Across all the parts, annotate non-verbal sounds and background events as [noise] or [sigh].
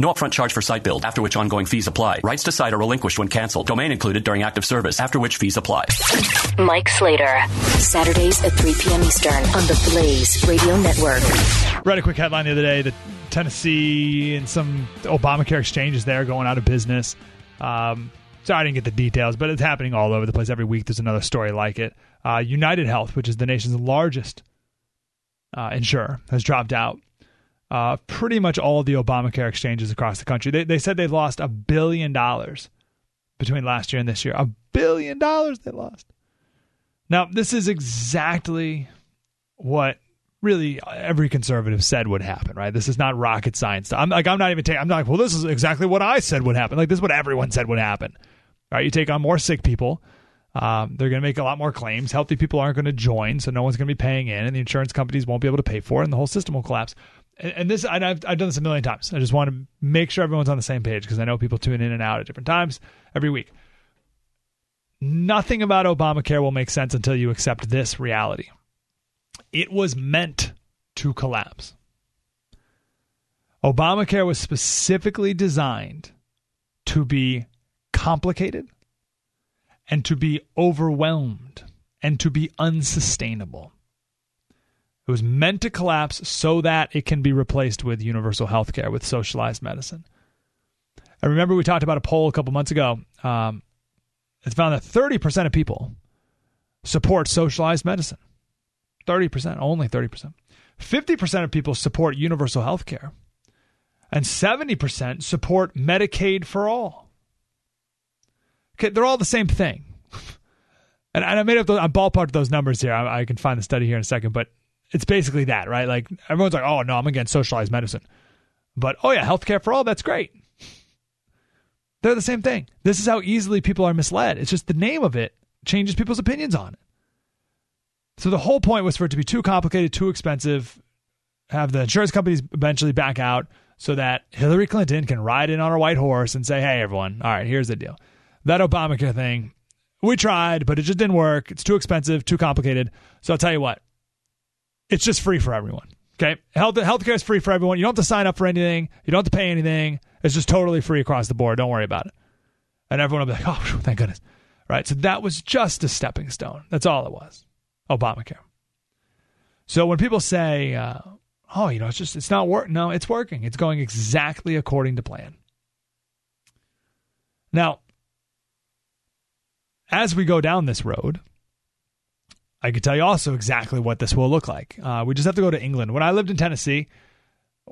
No upfront charge for site build, after which ongoing fees apply. Rights to site are relinquished when canceled. Domain included during active service, after which fees apply. Mike Slater, Saturdays at 3 p.m. Eastern on the Blaze Radio Network. Read a quick headline the other day that Tennessee and some Obamacare exchanges there going out of business. Um, so I didn't get the details, but it's happening all over the place. Every week there's another story like it. Uh, United Health, which is the nation's largest uh, insurer, has dropped out uh, pretty much all of the Obamacare exchanges across the country. They, they said they lost a billion dollars between last year and this year. A billion dollars they lost. Now, this is exactly what really every conservative said would happen, right? This is not rocket science. I'm like, I'm not even taking, I'm not like, well, this is exactly what I said would happen. Like, this is what everyone said would happen, right? You take on more sick people. Um, they're going to make a lot more claims. Healthy people aren't going to join, so no one's going to be paying in, and the insurance companies won't be able to pay for it, and the whole system will collapse and this and I've, I've done this a million times. I just want to make sure everyone's on the same page because I know people tune in and out at different times every week. Nothing about Obamacare will make sense until you accept this reality. It was meant to collapse. Obamacare was specifically designed to be complicated and to be overwhelmed and to be unsustainable. It was meant to collapse so that it can be replaced with universal health care, with socialized medicine. I remember we talked about a poll a couple months ago. Um, it found that 30% of people support socialized medicine. 30%, only 30%. 50% of people support universal health care. And 70% support Medicaid for all. Okay, they're all the same thing. [laughs] and, I made up those, I ballparked those numbers here. I, I can find the study here in a second, but it's basically that, right? Like everyone's like, oh no, I'm against socialized medicine. But oh yeah, healthcare for all, that's great. They're the same thing. This is how easily people are misled. It's just the name of it changes people's opinions on it. So the whole point was for it to be too complicated, too expensive, have the insurance companies eventually back out so that Hillary Clinton can ride in on her white horse and say, hey, everyone, all right, here's the deal. That Obamacare thing, we tried, but it just didn't work. It's too expensive, too complicated. So I'll tell you what, it's just free for everyone. Okay, health healthcare is free for everyone. You don't have to sign up for anything. You don't have to pay anything. It's just totally free across the board. Don't worry about it. And everyone will be like, "Oh, thank goodness!" Right. So that was just a stepping stone. That's all it was. Obamacare. So when people say, uh, "Oh, you know, it's just it's not working," no, it's working. It's going exactly according to plan. Now, as we go down this road, I could tell you also exactly what this will look like. Uh, we just have to go to England. When I lived in Tennessee,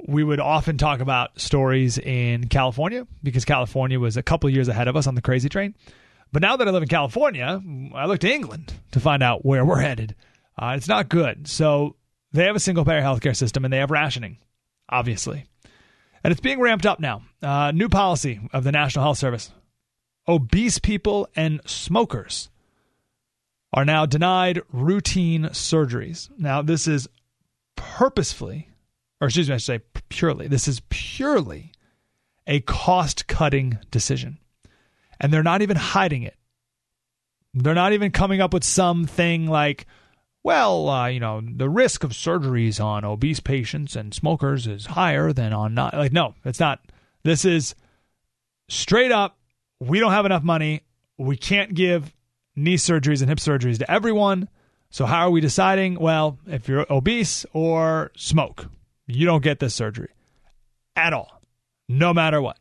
we would often talk about stories in California because California was a couple years ahead of us on the crazy train. But now that I live in California, I look to England to find out where we're headed. Uh, it's not good. So they have a single payer healthcare system and they have rationing, obviously. And it's being ramped up now. Uh, new policy of the National Health Service obese people and smokers are now denied routine surgeries. Now, this is purposefully, or excuse me, I should say purely, this is purely a cost cutting decision. And they're not even hiding it. They're not even coming up with something like, well, uh, you know, the risk of surgeries on obese patients and smokers is higher than on not. Like, no, it's not. This is straight up. We don't have enough money. We can't give knee surgeries and hip surgeries to everyone. So, how are we deciding? Well, if you're obese or smoke, you don't get this surgery at all, no matter what.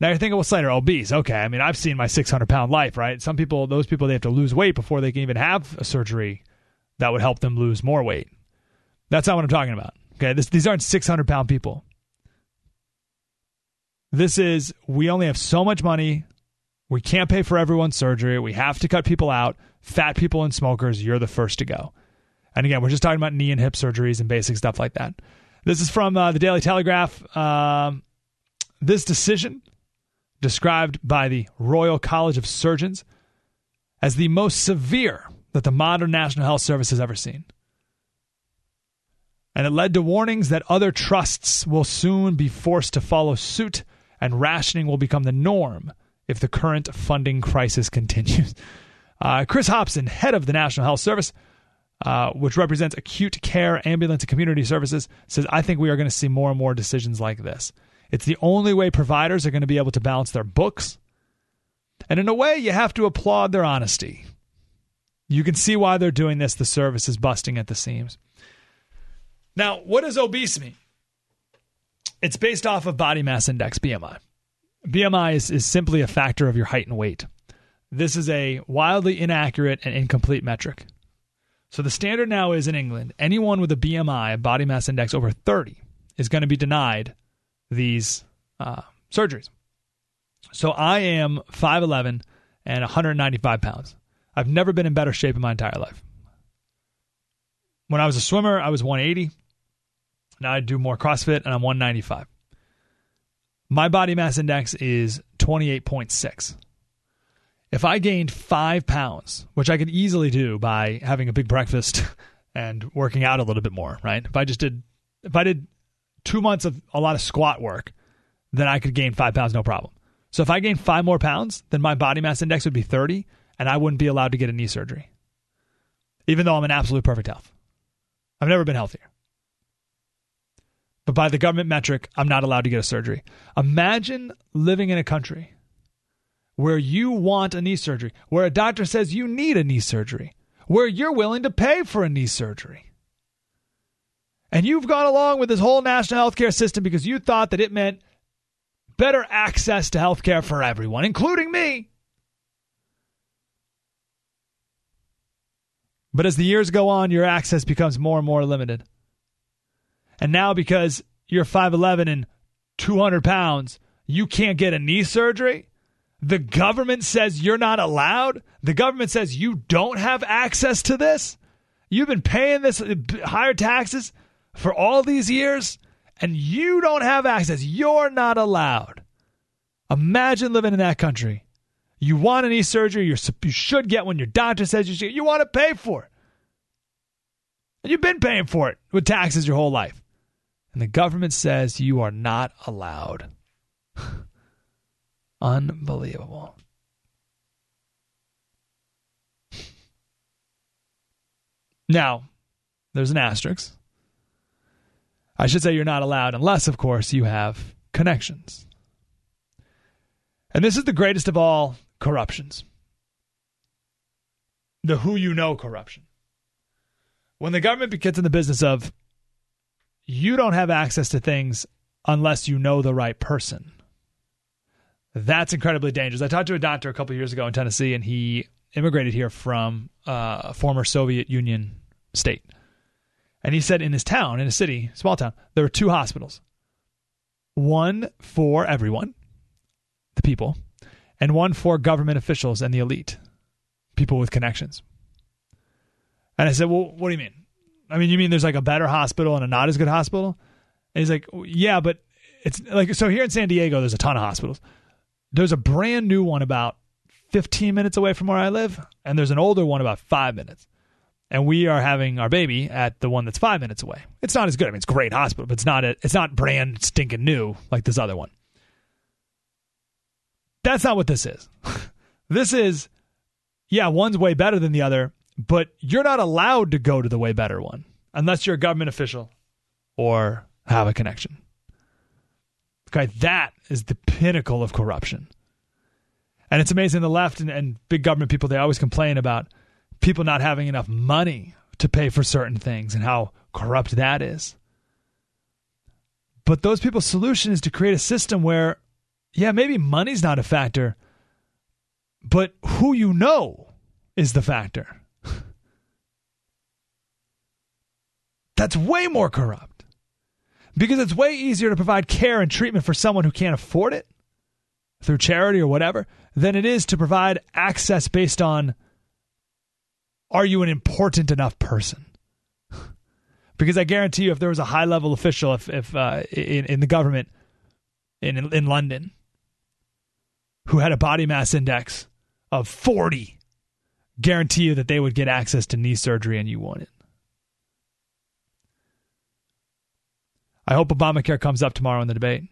Now you're thinking, well, Slater, obese. Okay, I mean, I've seen my 600 pound life, right? Some people, those people, they have to lose weight before they can even have a surgery that would help them lose more weight. That's not what I'm talking about. Okay, this, these aren't 600 pound people. This is, we only have so much money. We can't pay for everyone's surgery. We have to cut people out. Fat people and smokers, you're the first to go. And again, we're just talking about knee and hip surgeries and basic stuff like that. This is from uh, the Daily Telegraph. Um, this decision, described by the Royal College of Surgeons as the most severe that the modern National Health Service has ever seen. And it led to warnings that other trusts will soon be forced to follow suit and rationing will become the norm if the current funding crisis [laughs] continues. Uh, Chris Hopson, head of the National Health Service, uh, which represents acute care, ambulance, and community services, says, I think we are going to see more and more decisions like this. It's the only way providers are going to be able to balance their books. And in a way, you have to applaud their honesty. You can see why they're doing this. The service is busting at the seams. Now, what does obese mean? It's based off of body mass index, BMI. BMI is, is simply a factor of your height and weight. This is a wildly inaccurate and incomplete metric. So the standard now is in England, anyone with a BMI, body mass index over 30, is going to be denied these uh, surgeries. So I am 5'11 and 195 pounds. I've never been in better shape in my entire life. When I was a swimmer, I was 180. Now I do more CrossFit and I'm 195. My body mass index is 28.6. If I gained five pounds, which I could easily do by having a big breakfast [laughs] and working out a little bit more, right? If I just did, if I did two months of a lot of squat work, then I could gain five pounds no problem. So if I gain five more pounds, then my body mass index would be 30 and I wouldn't be allowed to get a knee surgery, even though I'm in absolute perfect health. I've never been healthier. But by the government metric, I'm not allowed to get a surgery. Imagine living in a country where you want a knee surgery, where a doctor says you need a knee surgery, where you're willing to pay for a knee surgery. And you've gone along with this whole national healthcare system because you thought that it meant better access to healthcare for everyone, including me. But as the years go on, your access becomes more and more limited. And now, because you're 5'11 and 200 pounds, you can't get a knee surgery? The government says you're not allowed? The government says you don't have access to this? You've been paying this uh, higher taxes for all these years, and you don't have access. You're not allowed. Imagine living in that country. You want a knee surgery, you should get one. Your doctor says you should. You want to pay for it. And you've been paying for it with taxes your whole life. And the government says you are not allowed. [laughs] Unbelievable. Now, there's an asterisk. I should say you're not allowed unless, of course, you have connections. And this is the greatest of all corruptions the who you know corruption. When the government gets in the business of you don't have access to things unless you know the right person. That's incredibly dangerous. I talked to a doctor a couple years ago in Tennessee, and he immigrated here from uh, a former Soviet Union state. And he said in his town, in a city, small town, there were two hospitals one for everyone, the people, and one for government officials and the elite, people with connections. And I said, Well, what do you mean? I mean, you mean there's like a better hospital and a not as good hospital? And he's like, Yeah, but it's like, so here in San Diego, there's a ton of hospitals. There's a brand new one about 15 minutes away from where I live, and there's an older one about five minutes. And we are having our baby at the one that's five minutes away. It's not as good. I mean, it's a great hospital, but it's not a, it's not brand stinking new like this other one. That's not what this is. [laughs] this is, yeah, one's way better than the other, but you're not allowed to go to the way better one unless you're a government official or have a connection. Okay, that is the pinnacle of corruption. And it's amazing the left and, and big government people, they always complain about people not having enough money to pay for certain things and how corrupt that is. But those people's solution is to create a system where yeah, maybe money's not a factor, but who you know is the factor. That's way more corrupt because it's way easier to provide care and treatment for someone who can't afford it through charity or whatever than it is to provide access based on are you an important enough person? [laughs] because I guarantee you, if there was a high level official, if, if uh, in, in the government in, in London who had a body mass index of 40, guarantee you that they would get access to knee surgery and you want it. I hope Obamacare comes up tomorrow in the debate.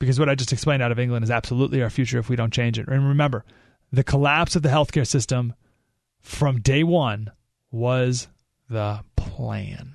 Because what I just explained out of England is absolutely our future if we don't change it. And remember, the collapse of the healthcare system from day one was the plan.